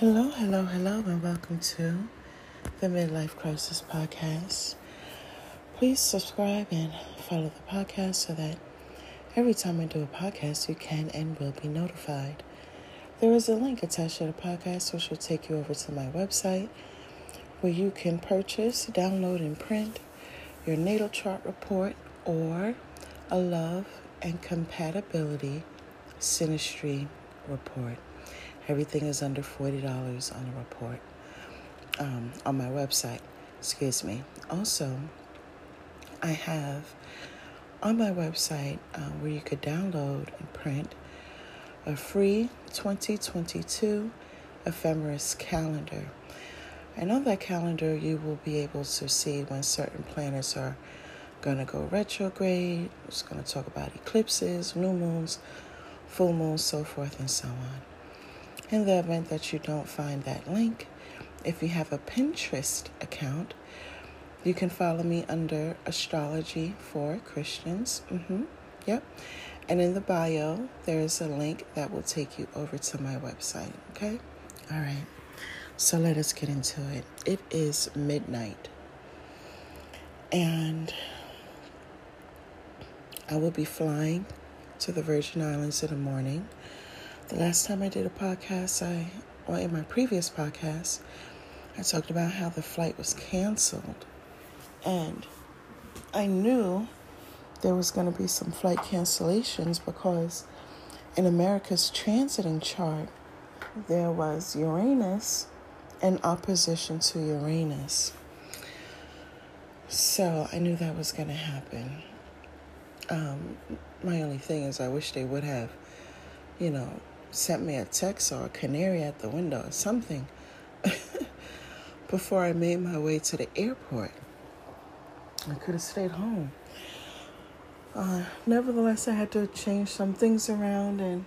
Hello, hello, hello, and welcome to the Midlife Crisis Podcast. Please subscribe and follow the podcast so that every time I do a podcast, you can and will be notified. There is a link attached to the podcast which will take you over to my website where you can purchase, download, and print your natal chart report or a love and compatibility synastry report. Everything is under $40 on the report um, on my website. Excuse me. Also, I have on my website uh, where you could download and print a free 2022 ephemeris calendar. And on that calendar, you will be able to see when certain planets are going to go retrograde. It's going to talk about eclipses, new moons, full moons, so forth and so on. In the event that you don't find that link, if you have a Pinterest account, you can follow me under Astrology for Christians. Mm-hmm. Yep. And in the bio, there is a link that will take you over to my website. Okay? All right. So let us get into it. It is midnight. And I will be flying to the Virgin Islands in the morning the last time I did a podcast, I, well, in my previous podcast, I talked about how the flight was canceled. And I knew there was going to be some flight cancellations because in America's transiting chart, there was Uranus in opposition to Uranus. So I knew that was going to happen. Um, my only thing is, I wish they would have, you know, sent me a text or a canary at the window or something before I made my way to the airport. I could have stayed home. Uh, nevertheless, I had to change some things around, and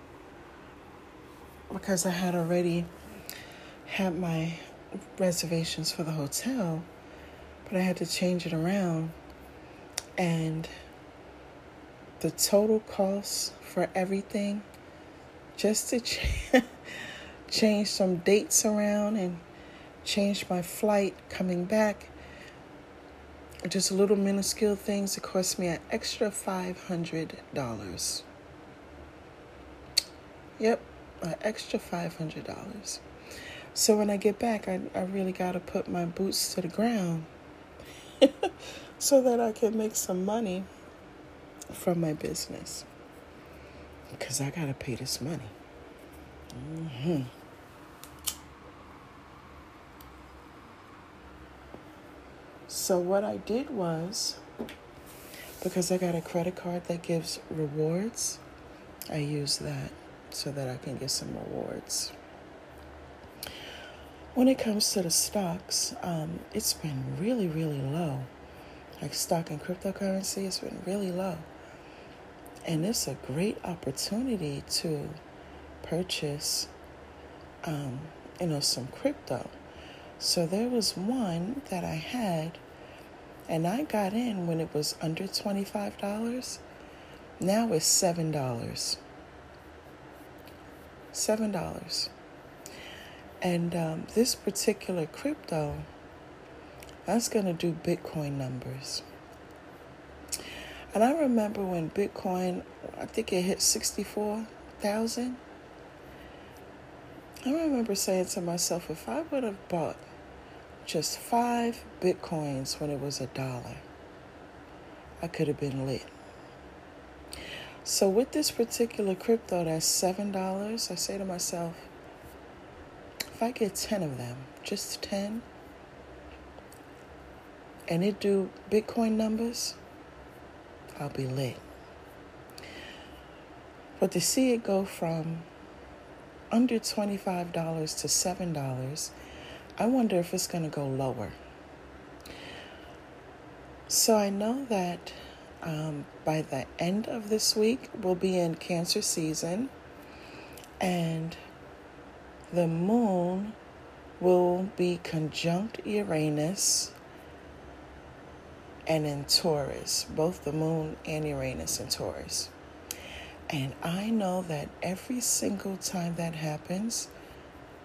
because I had already had my reservations for the hotel, but I had to change it around, and the total cost for everything just to ch- change some dates around and change my flight coming back. Just little minuscule things. It cost me an extra $500. Yep, an extra $500. So when I get back, I, I really got to put my boots to the ground so that I can make some money from my business because I got to pay this money. Mm-hmm. So, what I did was, because I got a credit card that gives rewards, I use that so that I can get some rewards. When it comes to the stocks, um, it's been really, really low. Like stock and cryptocurrency, it's been really low. And it's a great opportunity to purchase, um, you know, some crypto. So there was one that I had, and I got in when it was under $25. Now it's $7. $7. And um, this particular crypto, that's going to do Bitcoin numbers. And I remember when Bitcoin, I think it hit 64,000. I remember saying to myself, if I would have bought just five Bitcoins when it was a dollar, I could have been lit. So with this particular crypto that's $7, I say to myself, if I get 10 of them, just 10, and it do Bitcoin numbers, I'll be lit. But to see it go from under $25 to $7, I wonder if it's going to go lower. So I know that um, by the end of this week, we'll be in Cancer season, and the moon will be conjunct Uranus and in Taurus, both the moon and Uranus in Taurus. And I know that every single time that happens,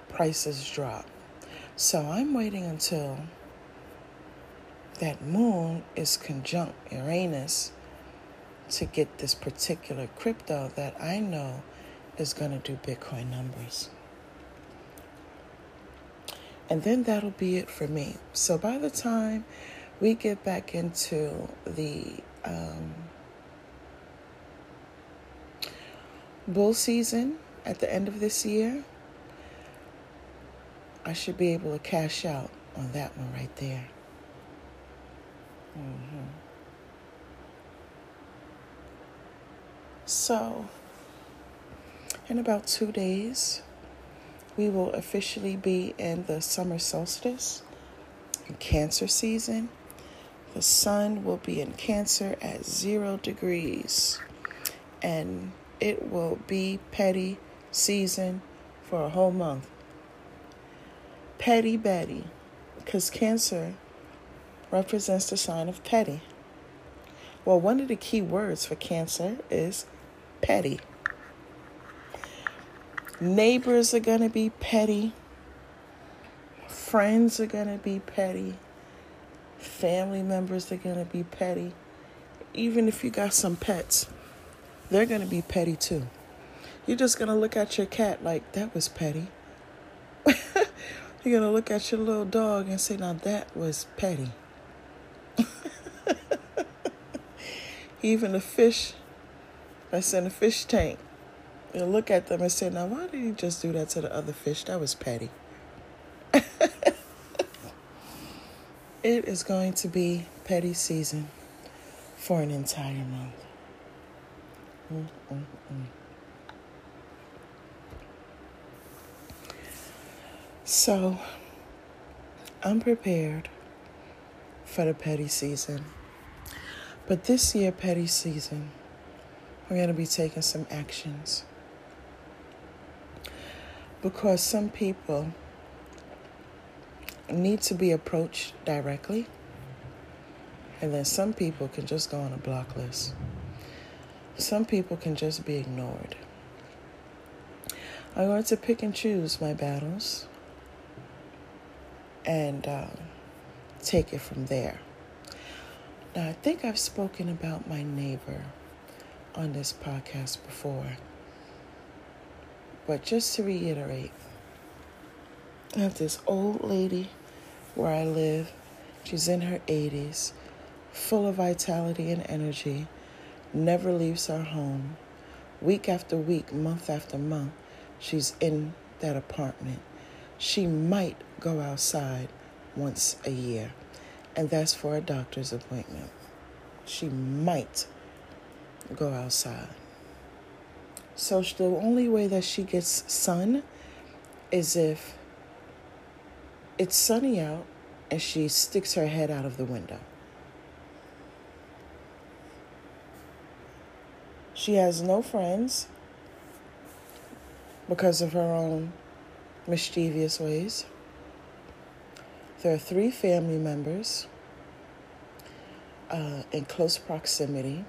prices drop. So I'm waiting until that moon is conjunct Uranus to get this particular crypto that I know is going to do Bitcoin numbers. And then that'll be it for me. So by the time we get back into the um, bull season at the end of this year, I should be able to cash out on that one right there. Mm-hmm. So, in about two days, we will officially be in the summer solstice, Cancer season. The sun will be in Cancer at zero degrees, and it will be petty season for a whole month. Petty Betty, because Cancer represents the sign of petty. Well, one of the key words for Cancer is petty. Neighbors are going to be petty. Friends are going to be petty. Family members are going to be petty. Even if you got some pets, they're going to be petty too. You're just going to look at your cat like, that was petty. You're going to look at your little dog and say, now that was petty. Even the fish that's in the fish tank. You look at them and say, now why did he just do that to the other fish? That was petty. it is going to be petty season for an entire month. Mm-mm-mm. So, I'm prepared for the petty season. But this year, petty season, we're going to be taking some actions. Because some people need to be approached directly, and then some people can just go on a block list. Some people can just be ignored. I'm going to pick and choose my battles and uh, take it from there. Now, I think I've spoken about my neighbor on this podcast before. But just to reiterate, I have this old lady where I live. She's in her 80s, full of vitality and energy, never leaves her home. Week after week, month after month, she's in that apartment. She might go outside once a year, and that's for a doctor's appointment. She might go outside. So the only way that she gets sun is if it's sunny out and she sticks her head out of the window. She has no friends because of her own mischievous ways. There are three family members uh, in close proximity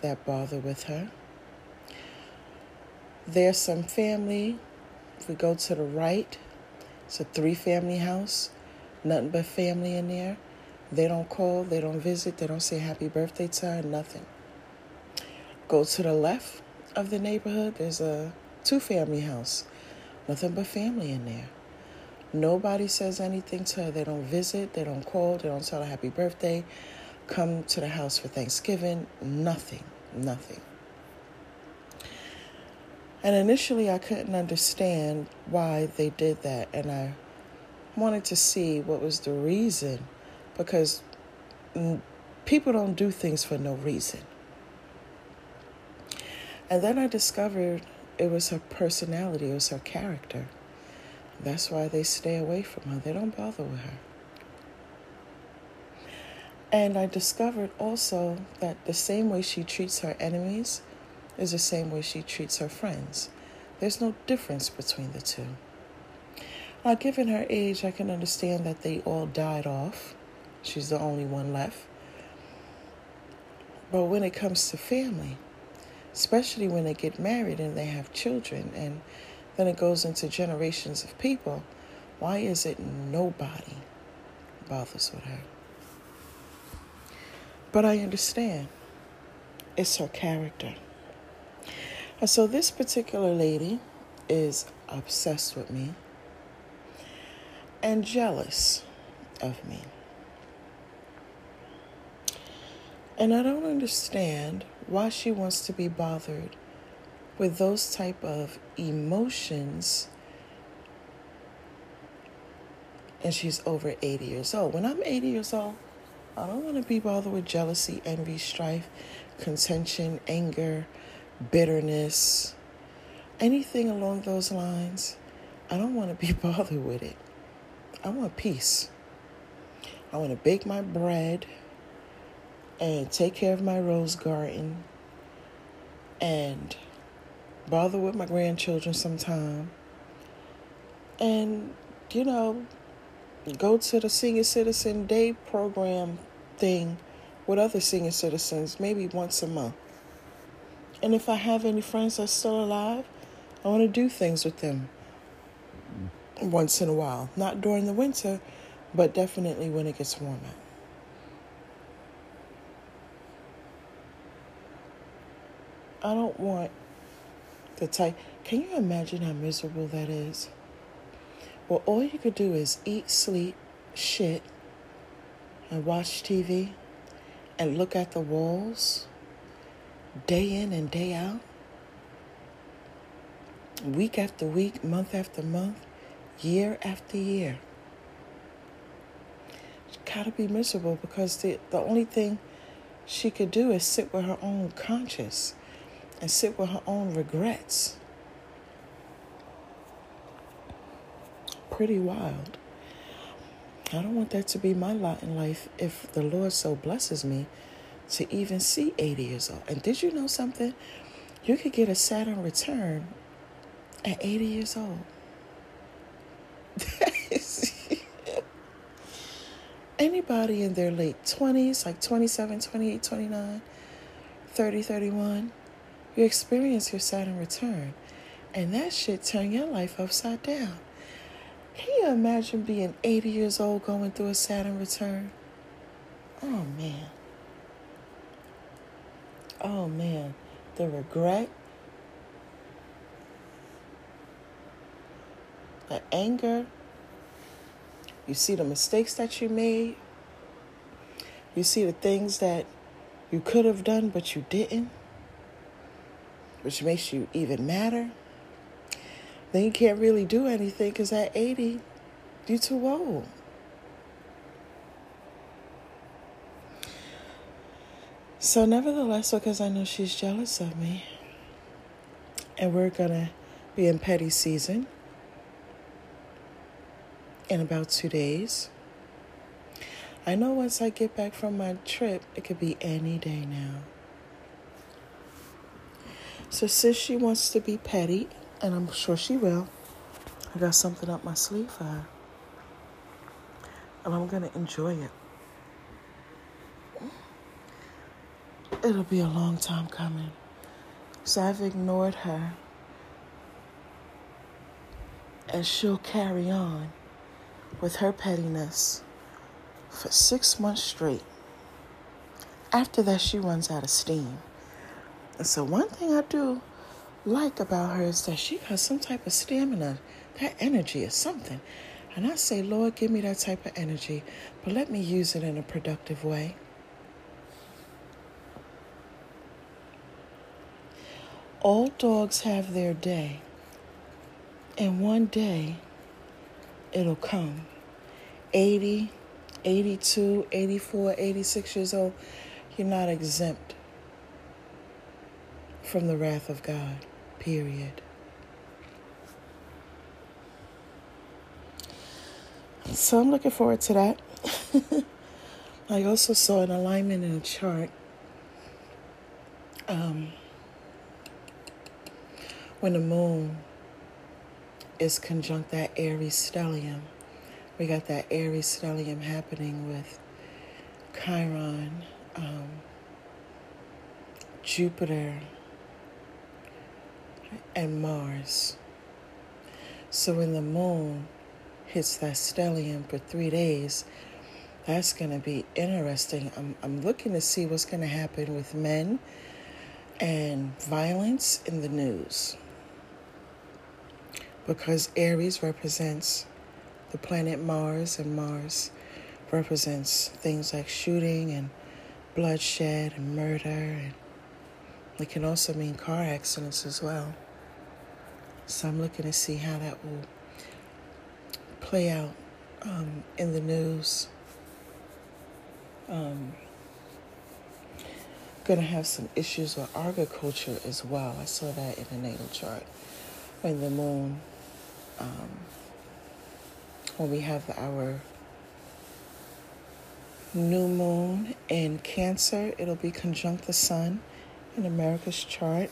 that bother with her. There's some family. If we go to the right, it's a three family house, nothing but family in there. They don't call, they don't visit, they don't say happy birthday to her, nothing. Go to the left of the neighborhood, there's a two family house, nothing but family in there. Nobody says anything to her. They don't visit, they don't call, they don't tell her happy birthday come to the house for Thanksgiving. Nothing, nothing. And initially, I couldn't understand why they did that, and I wanted to see what was the reason because people don't do things for no reason. And then I discovered it was her personality, it was her character. That's why they stay away from her, they don't bother with her. And I discovered also that the same way she treats her enemies is the same way she treats her friends. There's no difference between the two. Now, given her age, I can understand that they all died off. She's the only one left. But when it comes to family, especially when they get married and they have children and then it goes into generations of people. Why is it nobody bothers with her? But I understand. It's her character. And so this particular lady is obsessed with me and jealous of me. And I don't understand why she wants to be bothered with those type of emotions and she's over 80 years old. When I'm 80 years old, I don't want to be bothered with jealousy, envy, strife, contention, anger, bitterness, anything along those lines. I don't want to be bothered with it. I want peace. I want to bake my bread and take care of my rose garden and bother with my grandchildren sometime. And, you know, go to the senior citizen day program thing with other senior citizens maybe once a month. And if I have any friends that's still alive, I want to do things with them once in a while. Not during the winter, but definitely when it gets warmer. I don't want the type. Can you imagine how miserable that is? Well, all you could do is eat, sleep, shit, and watch TV and look at the walls day in and day out, week after week, month after month, year after year. She gotta be miserable because the, the only thing she could do is sit with her own conscience and sit with her own regrets. Pretty wild. I don't want that to be my lot in life if the Lord so blesses me to even see 80 years old. And did you know something? You could get a Saturn return at 80 years old. Anybody in their late 20s, like 27, 28, 29, 30, 31, you experience your Saturn return. And that shit turn your life upside down. Can you imagine being 80 years old going through a Saturn return? Oh man. Oh man. The regret, the anger. You see the mistakes that you made. You see the things that you could have done but you didn't which makes you even madder, then you can't really do anything because at 80, you're too old. So, nevertheless, because I know she's jealous of me, and we're going to be in petty season in about two days. I know once I get back from my trip, it could be any day now. So, since she wants to be petty, and I'm sure she will, I got something up my sleeve for her. And I'm going to enjoy it. It'll be a long time coming. So, I've ignored her. And she'll carry on with her pettiness for six months straight. After that, she runs out of steam. And so, one thing I do like about her is that she has some type of stamina. That energy is something. And I say, Lord, give me that type of energy, but let me use it in a productive way. All dogs have their day. And one day, it'll come. 80, 82, 84, 86 years old, you're not exempt from the wrath of God, period. So I'm looking forward to that. I also saw an alignment in a chart. Um, when the moon is conjunct that Aries stellium, we got that Aries stellium happening with Chiron, um, Jupiter, and Mars. So when the moon hits that stellium for three days, that's going to be interesting. I'm, I'm looking to see what's going to happen with men and violence in the news. Because Aries represents the planet Mars, and Mars represents things like shooting and bloodshed and murder, and it can also mean car accidents as well. So I'm looking to see how that will play out um, in the news. Um, gonna have some issues with agriculture as well. I saw that in the natal chart when the moon, um, when we have our new moon in Cancer, it'll be conjunct the sun in America's chart.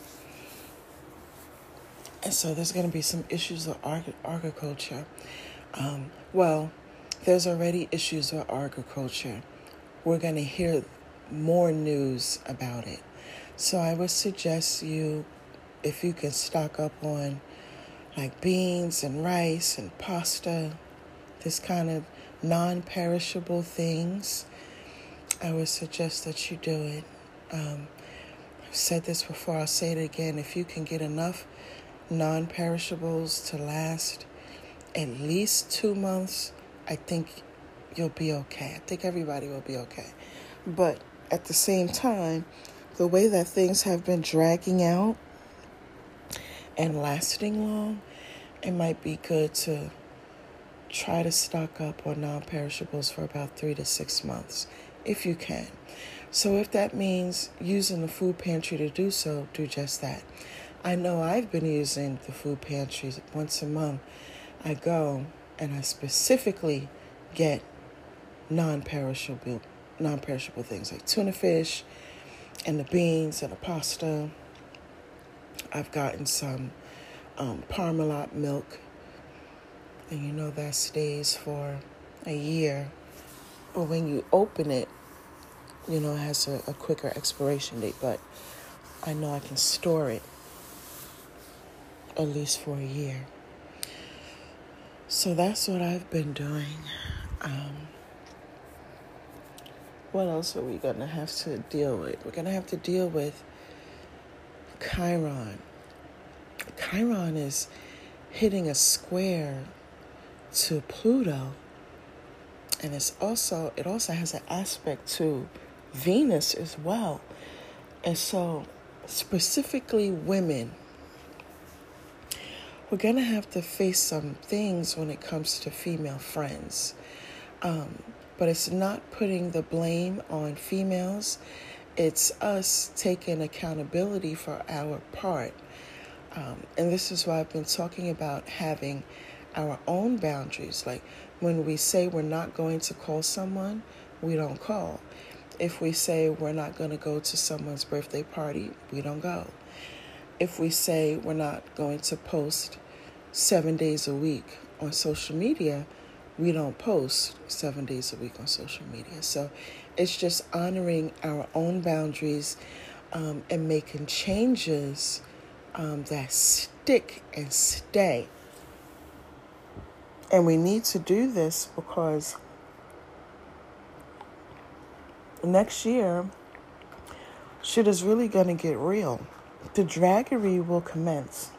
And so there's going to be some issues with agriculture. Um, well, there's already issues with agriculture. We're going to hear more news about it. So I would suggest you, if you can stock up on like beans and rice and pasta, this kind of non perishable things, I would suggest that you do it. Um, I've said this before, I'll say it again. If you can get enough non perishables to last at least two months, I think you'll be okay. I think everybody will be okay. But at the same time, the way that things have been dragging out and lasting long, it might be good to try to stock up on non perishables for about three to six months if you can. So, if that means using the food pantry to do so, do just that. I know I've been using the food pantry once a month. I go and I specifically get non perishable non perishable things like tuna fish and the beans and the pasta. I've gotten some um, Parmalat milk, and you know that stays for a year. But when you open it, you know, it has a, a quicker expiration date, but I know I can store it at least for a year. So that's what I've been doing. Um, what else are we going to have to deal with? We're going to have to deal with Chiron. Chiron is hitting a square to Pluto. And it's also it also has an aspect to Venus as well. And so specifically women we're going to have to face some things when it comes to female friends. Um, but it's not putting the blame on females. It's us taking accountability for our part. Um, and this is why I've been talking about having our own boundaries. Like when we say we're not going to call someone, we don't call. If we say we're not going to go to someone's birthday party, we don't go. If we say we're not going to post seven days a week on social media, we don't post seven days a week on social media. So it's just honoring our own boundaries um, and making changes um, that stick and stay. And we need to do this because next year, shit is really going to get real. The draggery will commence.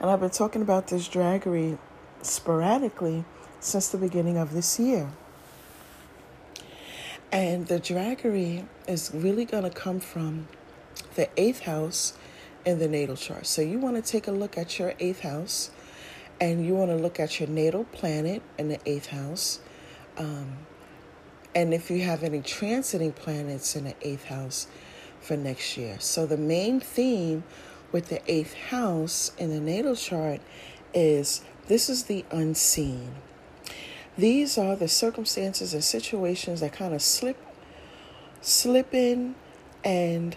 And I've been talking about this draggery sporadically since the beginning of this year. And the draggery is really going to come from the eighth house in the natal chart. So you want to take a look at your eighth house and you want to look at your natal planet in the eighth house. Um, and if you have any transiting planets in the eighth house for next year. So the main theme with the eighth house in the natal chart is this is the unseen. These are the circumstances and situations that kind of slip slip in and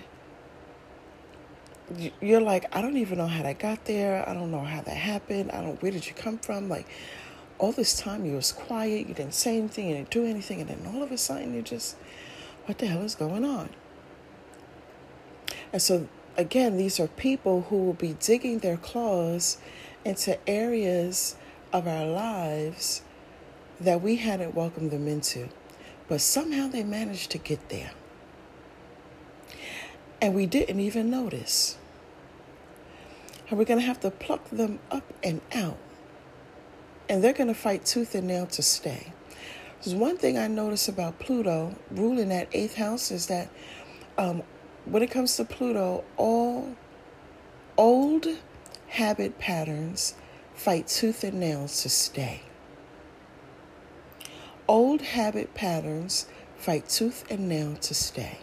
you're like, I don't even know how that got there. I don't know how that happened. I don't where did you come from? Like all this time you was quiet, you didn't say anything, you didn't do anything, and then all of a sudden you just what the hell is going on? And so again, these are people who will be digging their claws into areas of our lives that we hadn't welcomed them into. But somehow they managed to get there. And we didn't even notice. And we're going to have to pluck them up and out. And they're going to fight tooth and nail to stay. There's one thing I notice about Pluto ruling that eighth house is that um, when it comes to Pluto, all old habit patterns fight tooth and nail to stay. Old habit patterns fight tooth and nail to stay.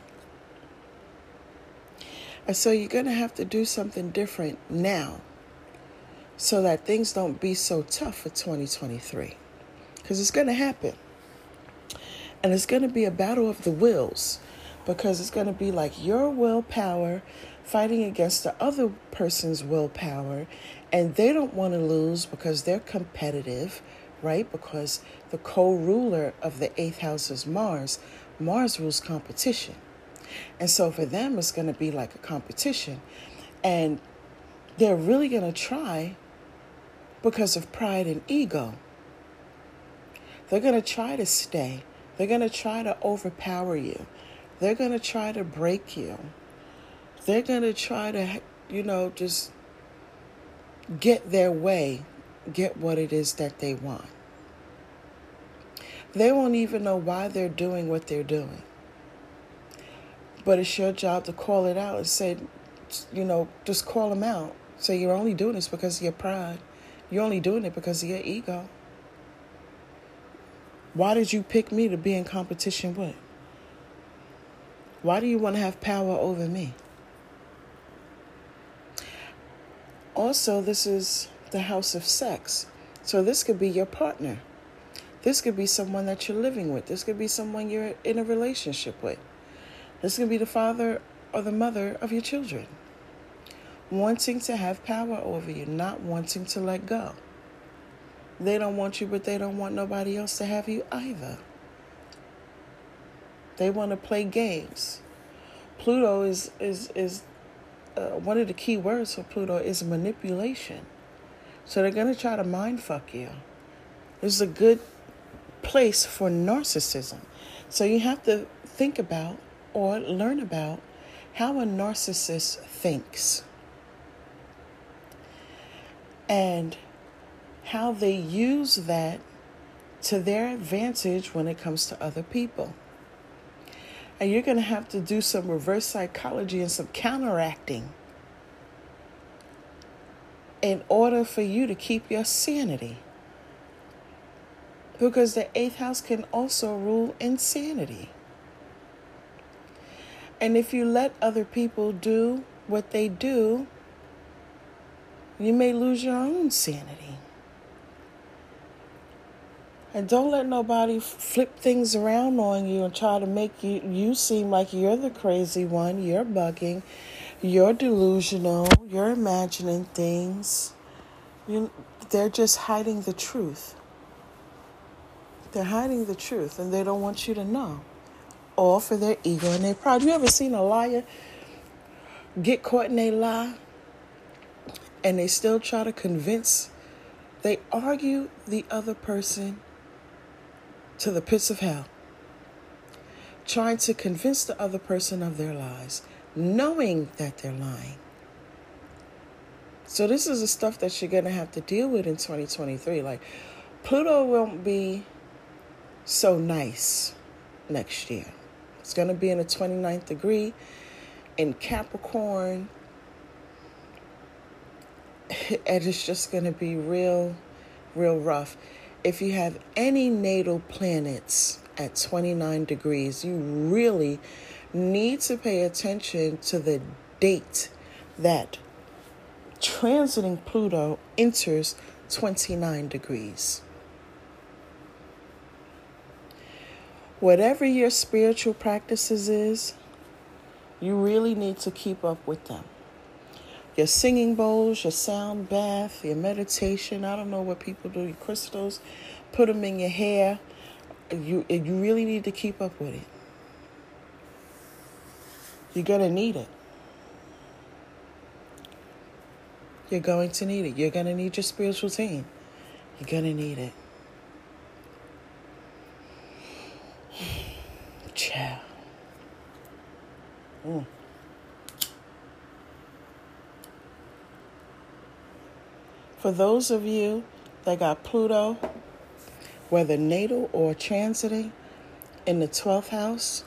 And so you're going to have to do something different now so that things don't be so tough for 2023. Because it's going to happen. And it's going to be a battle of the wills because it's going to be like your willpower fighting against the other person's willpower. And they don't want to lose because they're competitive right? Because the co ruler of the eighth house is Mars. Mars rules competition. And so for them, it's going to be like a competition. And they're really going to try because of pride and ego. They're going to try to stay. They're going to try to overpower you. They're going to try to break you. They're going to try to, you know, just get their way get what it is that they want. They won't even know why they're doing what they're doing. But it's your job to call it out and say, you know, just call them out. Say you're only doing this because of your pride. You're only doing it because of your ego. Why did you pick me to be in competition with? Why do you want to have power over me? Also, this is the house of sex. So this could be your partner. This could be someone that you're living with. This could be someone you're in a relationship with. This could be the father or the mother of your children. Wanting to have power over you, not wanting to let go. They don't want you, but they don't want nobody else to have you either. They want to play games. Pluto is is is uh, one of the key words for Pluto is manipulation. So they're going to try to mind fuck you. This is a good place for narcissism. So you have to think about or learn about how a narcissist thinks and how they use that to their advantage when it comes to other people. And you're going to have to do some reverse psychology and some counteracting in order for you to keep your sanity. Because the eighth house can also rule insanity. And if you let other people do what they do, you may lose your own sanity. And don't let nobody flip things around on you and try to make you, you seem like you're the crazy one, you're bugging, you're delusional, you're imagining things. You, they're just hiding the truth. They're hiding the truth and they don't want you to know. All for their ego and their pride. You ever seen a liar get caught in a lie and they still try to convince? They argue the other person to the pits of hell, trying to convince the other person of their lies knowing that they're lying. So this is the stuff that you're going to have to deal with in 2023. Like Pluto won't be so nice next year. It's going to be in the 29th degree in Capricorn. And it's just going to be real, real rough. If you have any natal planets at 29 degrees, you really need to pay attention to the date that transiting Pluto enters 29 degrees. Whatever your spiritual practices is, you really need to keep up with them. Your singing bowls, your sound bath, your meditation, I don't know what people do, your crystals, put them in your hair. You, you really need to keep up with it. You're going to need it. You're going to need it. You're going to need your spiritual team. You're going to need it. Ciao. Mm. For those of you that got Pluto, whether natal or transiting, in the 12th house,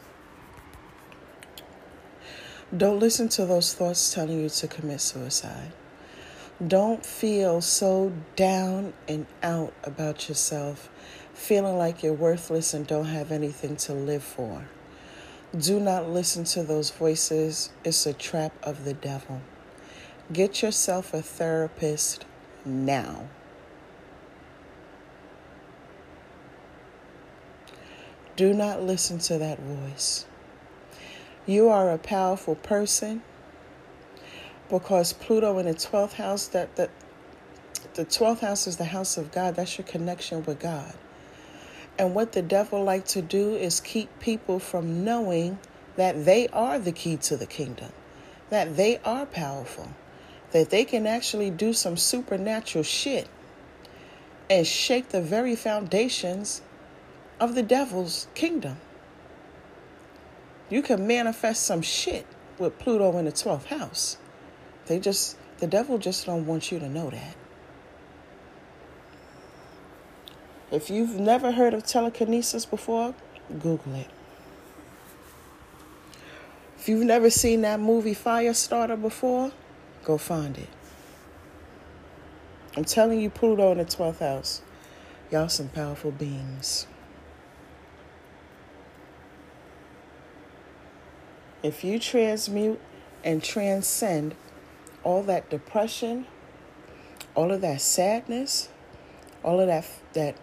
don't listen to those thoughts telling you to commit suicide. Don't feel so down and out about yourself, feeling like you're worthless and don't have anything to live for. Do not listen to those voices. It's a trap of the devil. Get yourself a therapist now. Do not listen to that voice. You are a powerful person because Pluto in the 12th house that the, the 12th house is the house of God. That's your connection with God. And what the devil like to do is keep people from knowing that they are the key to the kingdom, that they are powerful, that they can actually do some supernatural shit and shake the very foundations of the devil's kingdom. You can manifest some shit with Pluto in the 12th house. They just the devil just don't want you to know that. If you've never heard of telekinesis before, Google it. If you've never seen that movie Firestarter before, go find it. I'm telling you, Pluto in the 12th house. Y'all some powerful beings. If you transmute and transcend all that depression, all of that sadness, all of that that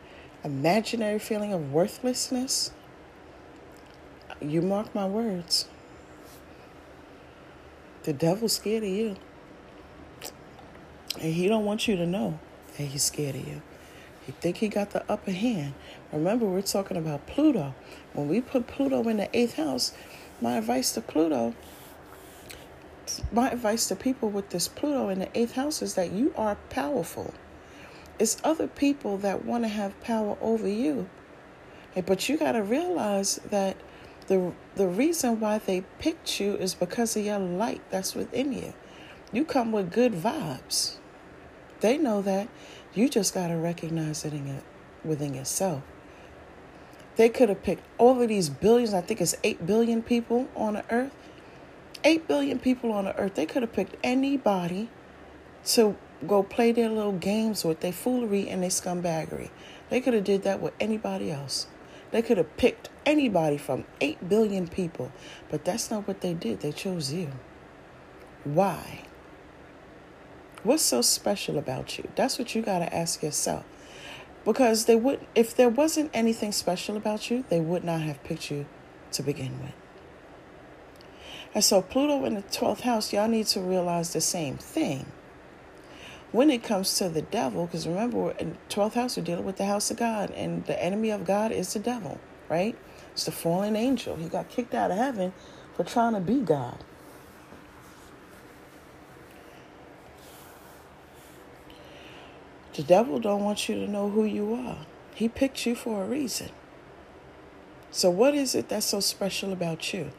imaginary feeling of worthlessness, you mark my words. The devil's scared of you. And he don't want you to know that he's scared of you. He think he got the upper hand. Remember, we're talking about Pluto. When we put Pluto in the eighth house, my advice to Pluto, my advice to people with this Pluto in the eighth house is that you are powerful. It's other people that want to have power over you. But you got to realize that the the reason why they picked you is because of your light that's within you. You come with good vibes. They know that. You just got to recognize it in it within yourself. They could have picked all of these billions, I think it's 8 billion people on the earth. 8 billion people on the earth. They could have picked anybody to go play their little games with, their foolery and their scumbaggery. They could have did that with anybody else. They could have picked anybody from 8 billion people, but that's not what they did. They chose you. Why? What's so special about you? That's what you got to ask yourself because they would if there wasn't anything special about you they would not have picked you to begin with and so pluto in the 12th house y'all need to realize the same thing when it comes to the devil because remember in 12th house we're dealing with the house of god and the enemy of god is the devil right it's the fallen angel he got kicked out of heaven for trying to be god The devil don't want you to know who you are. He picked you for a reason. So what is it that's so special about you?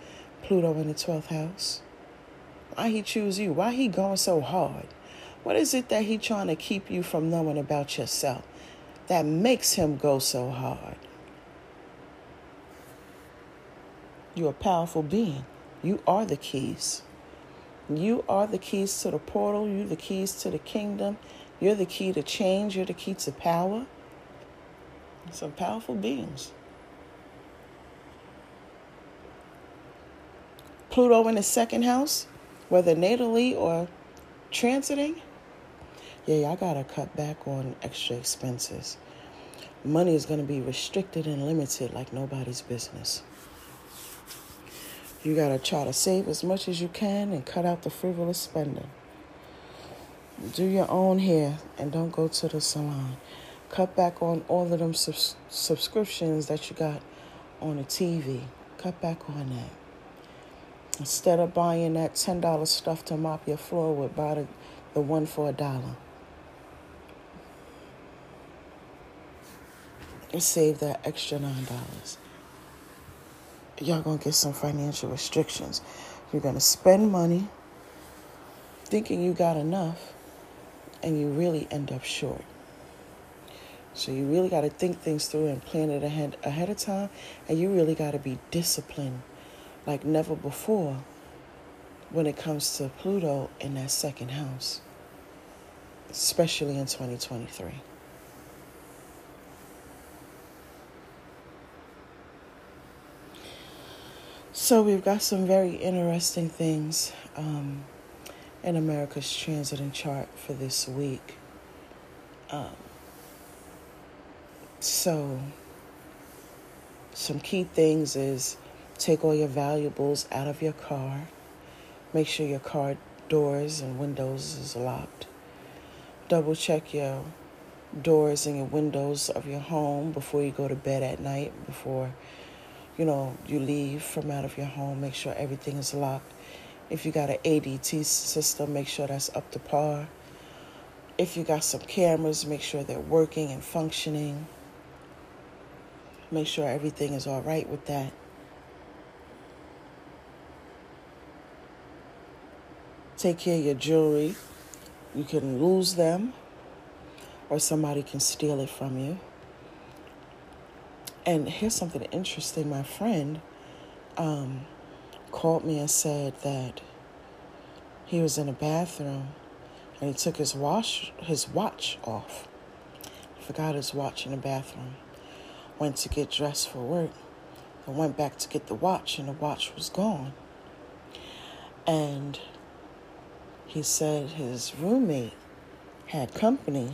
Pluto in the 12th house. Why he choose you? Why he going so hard? What is it that he trying to keep you from knowing about yourself that makes him go so hard? You're a powerful being. You are the keys. You are the keys to the portal. You're the keys to the kingdom. You're the key to change, you're the key to power. Some powerful beings. Pluto in the second house, whether natally or transiting, yeah, y'all gotta cut back on extra expenses. Money is gonna be restricted and limited like nobody's business. You gotta try to save as much as you can and cut out the frivolous spending. Do your own hair and don't go to the salon. Cut back on all of them subs- subscriptions that you got on the TV. Cut back on that. Instead of buying that $10 stuff to mop your floor with, buy the the one for a dollar. And save that extra nine dollars. Y'all gonna get some financial restrictions. You're gonna spend money thinking you got enough, and you really end up short. So you really got to think things through and plan it ahead ahead of time, and you really got to be disciplined like never before when it comes to Pluto in that second house, especially in 2023. So we've got some very interesting things um, in America's transiting chart for this week. Um, so, some key things is take all your valuables out of your car. Make sure your car doors and windows is locked. Double check your doors and your windows of your home before you go to bed at night, before you know you leave from out of your home. Make sure everything is locked. If you got an ADT system, make sure that's up to par. If you got some cameras, make sure they're working and functioning. Make sure everything is all right with that. Take care of your jewelry. You can lose them, or somebody can steal it from you. And here's something interesting. My friend um, called me and said that he was in a bathroom and he took his watch his watch off. He forgot his watch in the bathroom went to get dressed for work and went back to get the watch, and the watch was gone. And he said his roommate had company,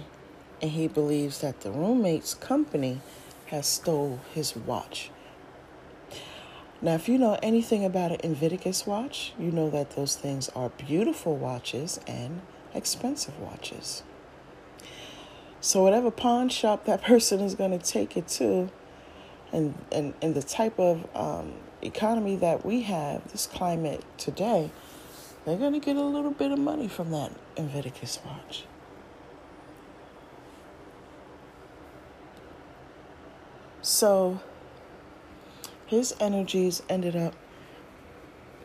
and he believes that the roommate's company has stole his watch. Now, if you know anything about an Invictus watch, you know that those things are beautiful watches and expensive watches. So whatever pawn shop that person is going to take it to, and, and, and the type of um, economy that we have, this climate today, they're going to get a little bit of money from that Invictus watch. So his energies ended up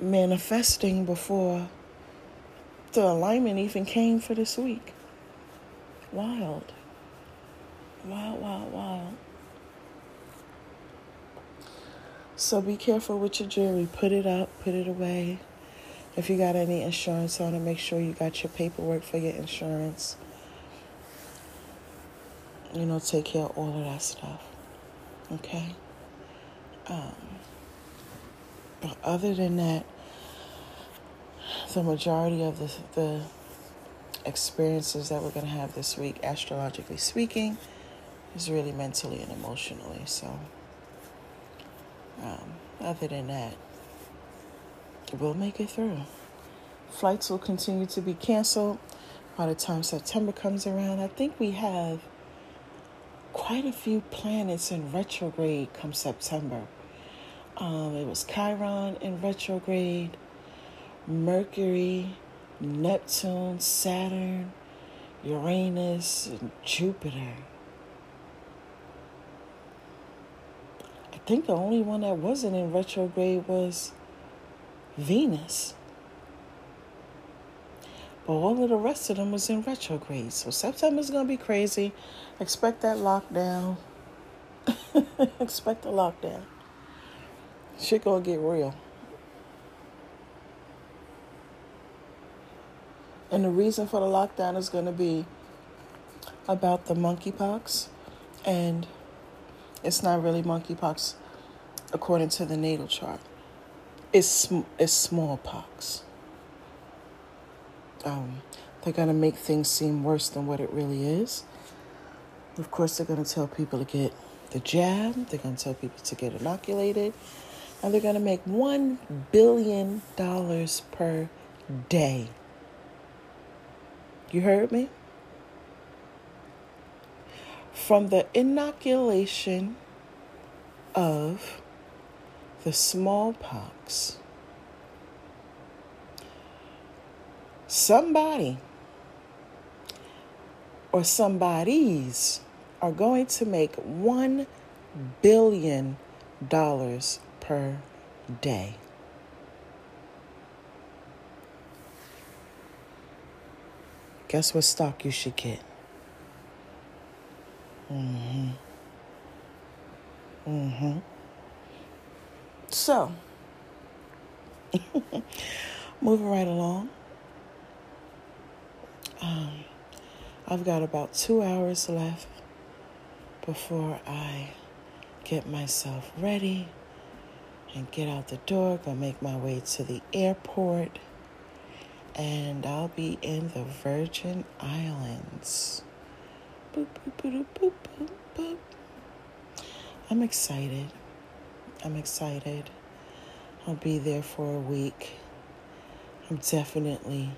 manifesting before the alignment even came for this week. Wild. Wild, wild, wild. So be careful with your jewelry. Put it up, put it away. If you got any insurance on it, make sure you got your paperwork for your insurance. You know, take care of all of that stuff. Okay? Um, but other than that, the majority of the, the experiences that we're going to have this week, astrologically speaking, is really mentally and emotionally. So, um, other than that, we'll make it through. Flights will continue to be canceled by the time September comes around. I think we have quite a few planets in retrograde come September. Um, it was Chiron in retrograde, Mercury, Neptune, Saturn, Uranus, and Jupiter. I think the only one that wasn't in retrograde was Venus. But all of the rest of them was in retrograde. So September's gonna be crazy. Expect that lockdown. Expect the lockdown. Shit gonna get real. And the reason for the lockdown is going to be about the monkeypox. And it's not really monkeypox according to the natal chart, it's, it's smallpox. Um, they're going to make things seem worse than what it really is. Of course, they're going to tell people to get the jab, they're going to tell people to get inoculated, and they're going to make $1 billion per day you heard me? From the inoculation of the smallpox, somebody or somebody's are going to make $1 billion per day. Guess what stock you should get? Mm-hmm. Mm-hmm. So, moving right along. Um, I've got about two hours left before I get myself ready and get out the door, go make my way to the airport, and I'll be in the Virgin Islands. Boop, boop, boop, I'm excited. I'm excited. I'll be there for a week. I'm definitely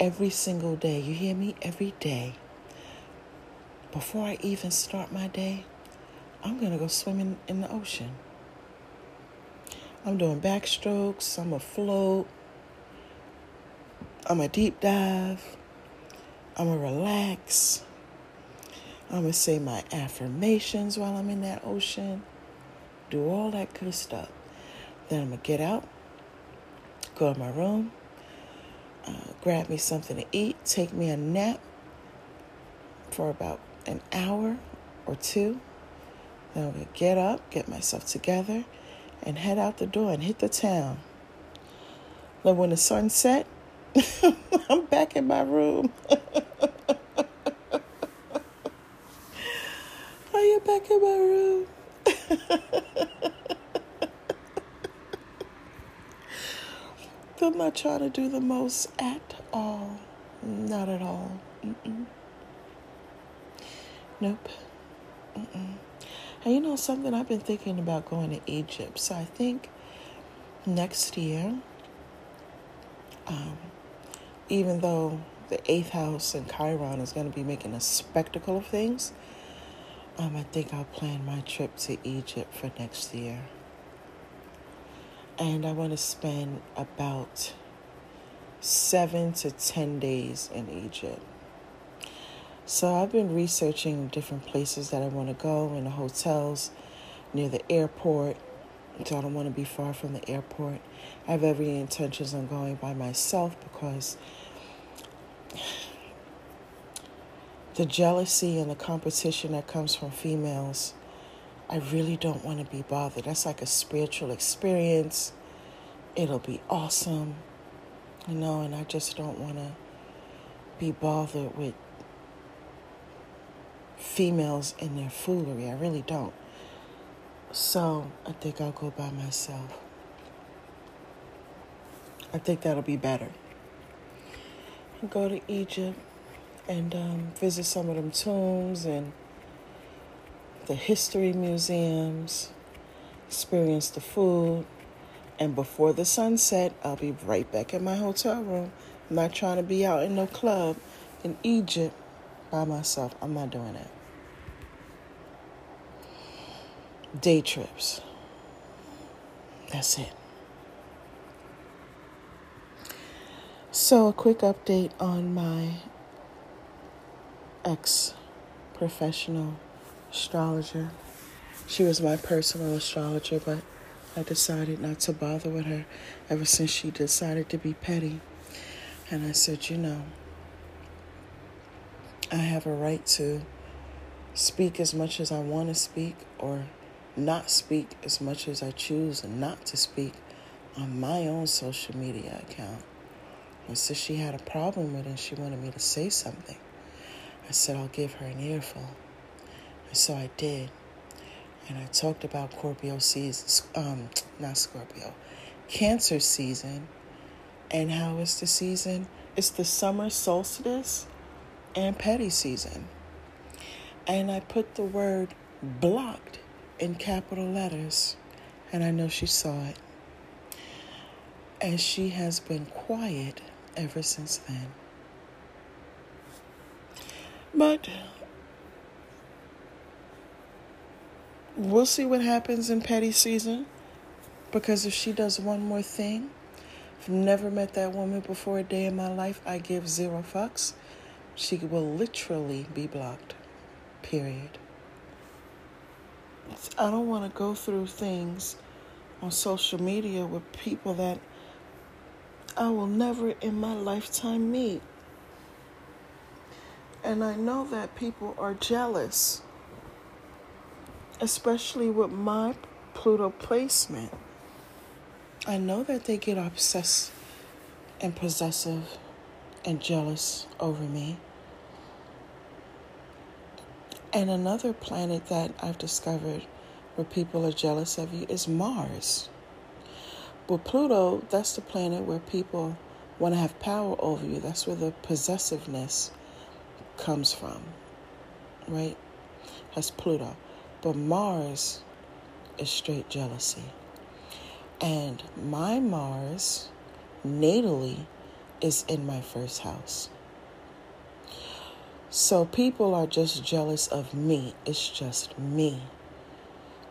every single day. You hear me? Every day. Before I even start my day, I'm going to go swimming in the ocean. I'm doing backstrokes, I'm a float, I'm a deep dive, I'm a relax. I'm going to say my affirmations while I'm in that ocean, do all that good stuff. Then I'm going to get out, go to my room, uh, grab me something to eat, take me a nap for about an hour or two. Then I'm going to get up, get myself together, and head out the door and hit the town. Then when the sun set, I'm back in my room. Are you back in my room? I'm not trying to do the most at all. Not at all. Mm-mm. Nope. Mm-mm. And you know something? I've been thinking about going to Egypt. So I think next year, um, even though the eighth house in Chiron is going to be making a spectacle of things, um, I think I'll plan my trip to Egypt for next year and I want to spend about seven to ten days in Egypt. So I've been researching different places that I want to go in the hotels near the airport. So I don't want to be far from the airport. I have every intentions on going by myself because the jealousy and the competition that comes from females I really don't want to be bothered. That's like a spiritual experience. It'll be awesome, you know, and I just don't want to be bothered with females and their foolery. I really don't. So I think I'll go by myself. I think that'll be better. Go to Egypt and um, visit some of them tombs and the history museums, experience the food, and before the sunset, I'll be right back in my hotel room. I'm not trying to be out in no club in Egypt by myself. I'm not doing that. Day trips. That's it. So, a quick update on my ex professional astrologer. She was my personal astrologer, but I decided not to bother with her ever since she decided to be petty. And I said, you know, I have a right to speak as much as I want to speak or not speak as much as I choose not to speak on my own social media account. And so she had a problem with it and she wanted me to say something. I said, I'll give her an earful. So I did. And I talked about Scorpio season, um, not Scorpio, Cancer season, and how it's the season, it's the summer solstice and petty season. And I put the word blocked in capital letters, and I know she saw it. And she has been quiet ever since then. But we'll see what happens in petty season because if she does one more thing, I've never met that woman before a day in my life. I give zero fucks. She will literally be blocked. Period. I don't want to go through things on social media with people that I will never in my lifetime meet. And I know that people are jealous, especially with my Pluto placement. I know that they get obsessed and possessive and jealous over me. And another planet that I've discovered where people are jealous of you is Mars. But Pluto, that's the planet where people want to have power over you. That's where the possessiveness comes from, right? That's Pluto. But Mars is straight jealousy. And my Mars, natally, is in my first house. So people are just jealous of me. It's just me.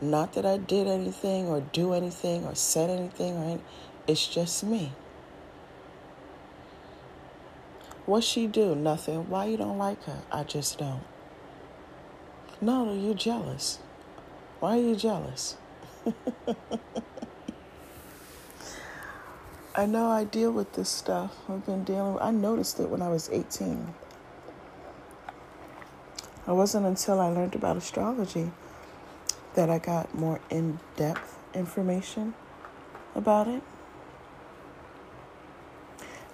Not that I did anything or do anything or said anything anything. It's just me. What she do? Nothing. Why you don't like her? I just don't. No, you're jealous. Why are you jealous? I know I deal with this stuff. I've been dealing with, I noticed it when I was 18. It wasn't until I learned about astrology that I got more in depth information about it.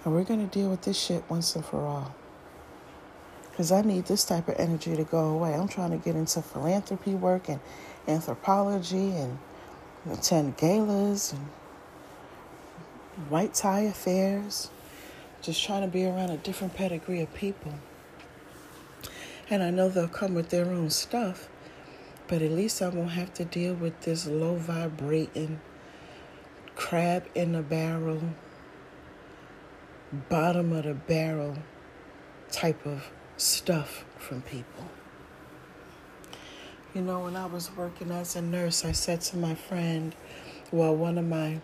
And we're going to deal with this shit once and for all. Because I need this type of energy to go away. I'm trying to get into philanthropy work and anthropology and attend galas and white tie affairs. Just trying to be around a different pedigree of people. And I know they'll come with their own stuff, but at least I won't have to deal with this low vibrating crab in the barrel, bottom of the barrel type of stuff from people. You know, when I was working as a nurse, I said to my friend, well, one of my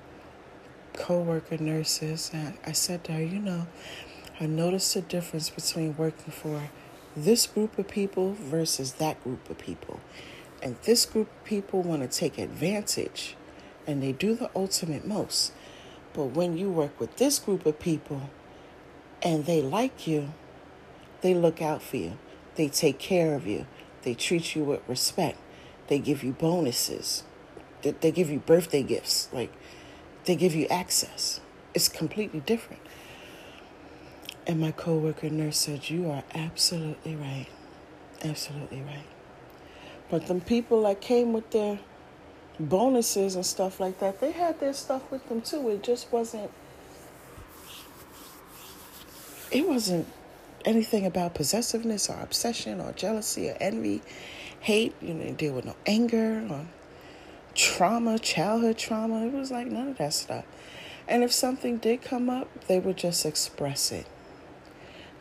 co-worker nurses, I said to her, you know, I noticed the difference between working for this group of people versus that group of people. And this group of people want to take advantage and they do the ultimate most. But when you work with this group of people and they like you, they look out for you, they take care of you, they treat you with respect, they give you bonuses, they give you birthday gifts, like they give you access. It's completely different. And my coworker nurse said, You are absolutely right. Absolutely right. But the people that came with their bonuses and stuff like that, they had their stuff with them too. It just wasn't it wasn't anything about possessiveness or obsession or jealousy or envy, hate, you know, deal with no anger or trauma, childhood trauma. It was like none of that stuff. And if something did come up, they would just express it.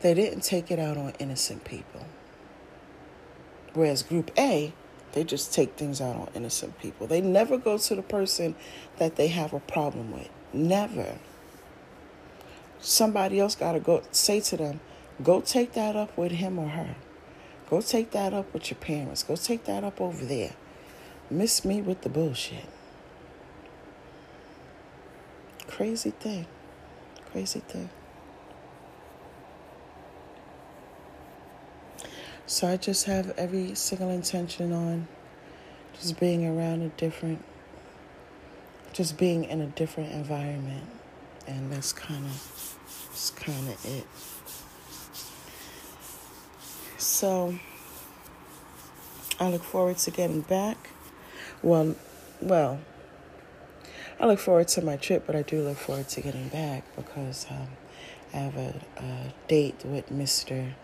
They didn't take it out on innocent people. Whereas Group A, they just take things out on innocent people. They never go to the person that they have a problem with. Never. Somebody else got to go say to them, go take that up with him or her. Go take that up with your parents. Go take that up over there. Miss me with the bullshit. Crazy thing. Crazy thing. So I just have every single intention on just being around a different, just being in a different environment. And that's kind of, that's kind of it. So I look forward to getting back. Well, well, I look forward to my trip, but I do look forward to getting back because um, I have a, a date with Mr.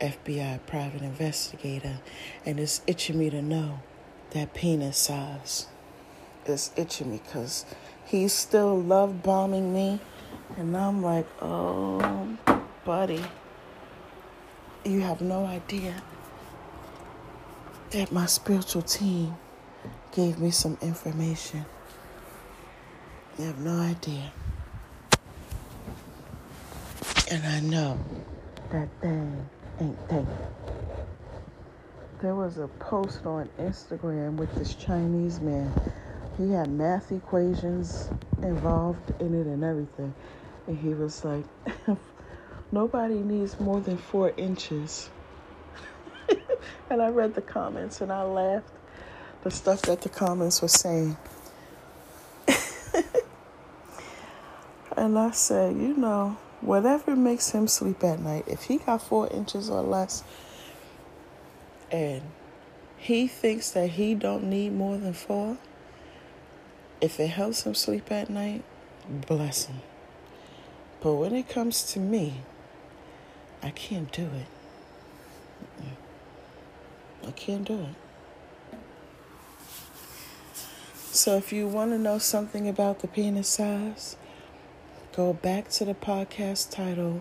FBI private investigator, and it's itching me to know that penis size. It's itching me because he's still love bombing me, and I'm like, oh, buddy, you have no idea that my spiritual team gave me some information. You have no idea. And I know that thing ain't they? There was a post on Instagram with this Chinese man. He had math equations involved in it and everything. And he was like, nobody needs more than four inches. and I read the comments and I laughed. The stuff that the comments were saying. and I said, you know, whatever makes him sleep at night, if he got four inches or less, and he thinks that he don't need more than four, if it helps him sleep at night, bless him. But when it comes to me, I can't do it. I can't do it. So if you want to know something about the penis size, go back to the podcast title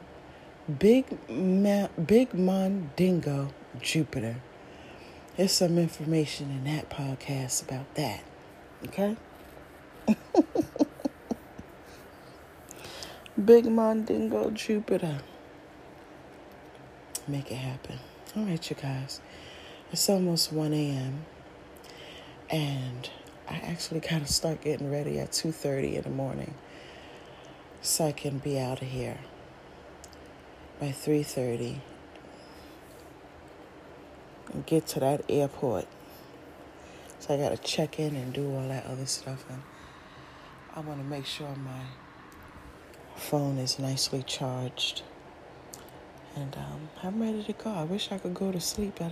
Big Ma- Big Mandingo Jupiter. There's some information in that podcast about that. Okay? Big Mandingo Jupiter. Make it happen. All right, you guys. It's almost 1 a.m. And I actually got to start getting ready at 2.30 in the morning so I can be out of here by 3.30 and get to that airport. So I got to check in and do all that other stuff. And I want to make sure my phone is nicely charged. And um, I'm ready to go. I wish I could go to sleep, but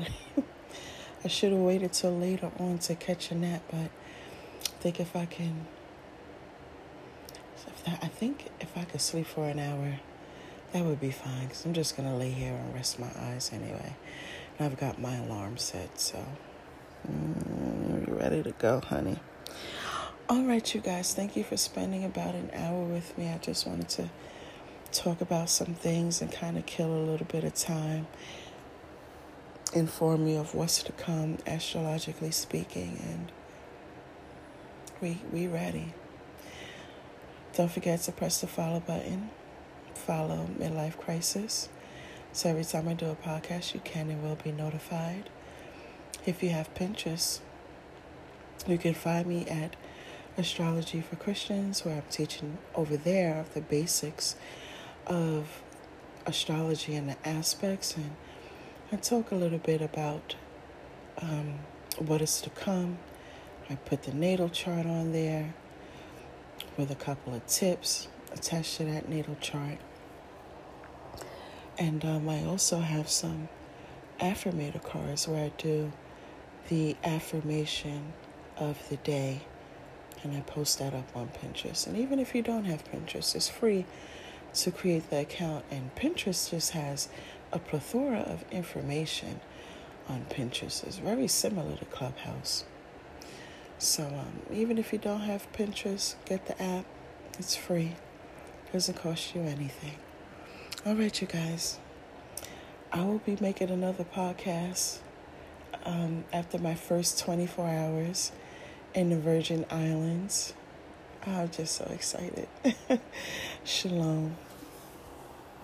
I should have waited till later on to catch a nap. But I think if I can, if that, I think if I could sleep for an hour, that would be fine. Cause I'm just gonna lay here and rest my eyes anyway. And I've got my alarm set, so mm, ready to go, honey. All right, you guys, thank you for spending about an hour with me. I just wanted to talk about some things and kind of kill a little bit of time, inform you of what's to come, astrologically speaking, and we we ready. Don't forget to press the follow button. Follow Midlife Crisis. So every time I do a podcast, you can and will be notified. If you have Pinterest, you can find me at Astrology for Christians, where I'm teaching over there of the basics of astrology and the aspects, and I talk a little bit about um, what is to come. I put the natal chart on there with a couple of tips attached to that natal chart. And um, I also have some affirmator cards where I do the affirmation of the day and I post that up on Pinterest. And even if you don't have Pinterest, it's free to create the account. And Pinterest just has a plethora of information on Pinterest. It's very similar to Clubhouse. So um, even if you don't have Pinterest, get the app. It's free. It Doesn't cost you anything. All right, you guys. I will be making another podcast um, after my first 24 hours in the Virgin Islands. I'm just so excited. Shalom.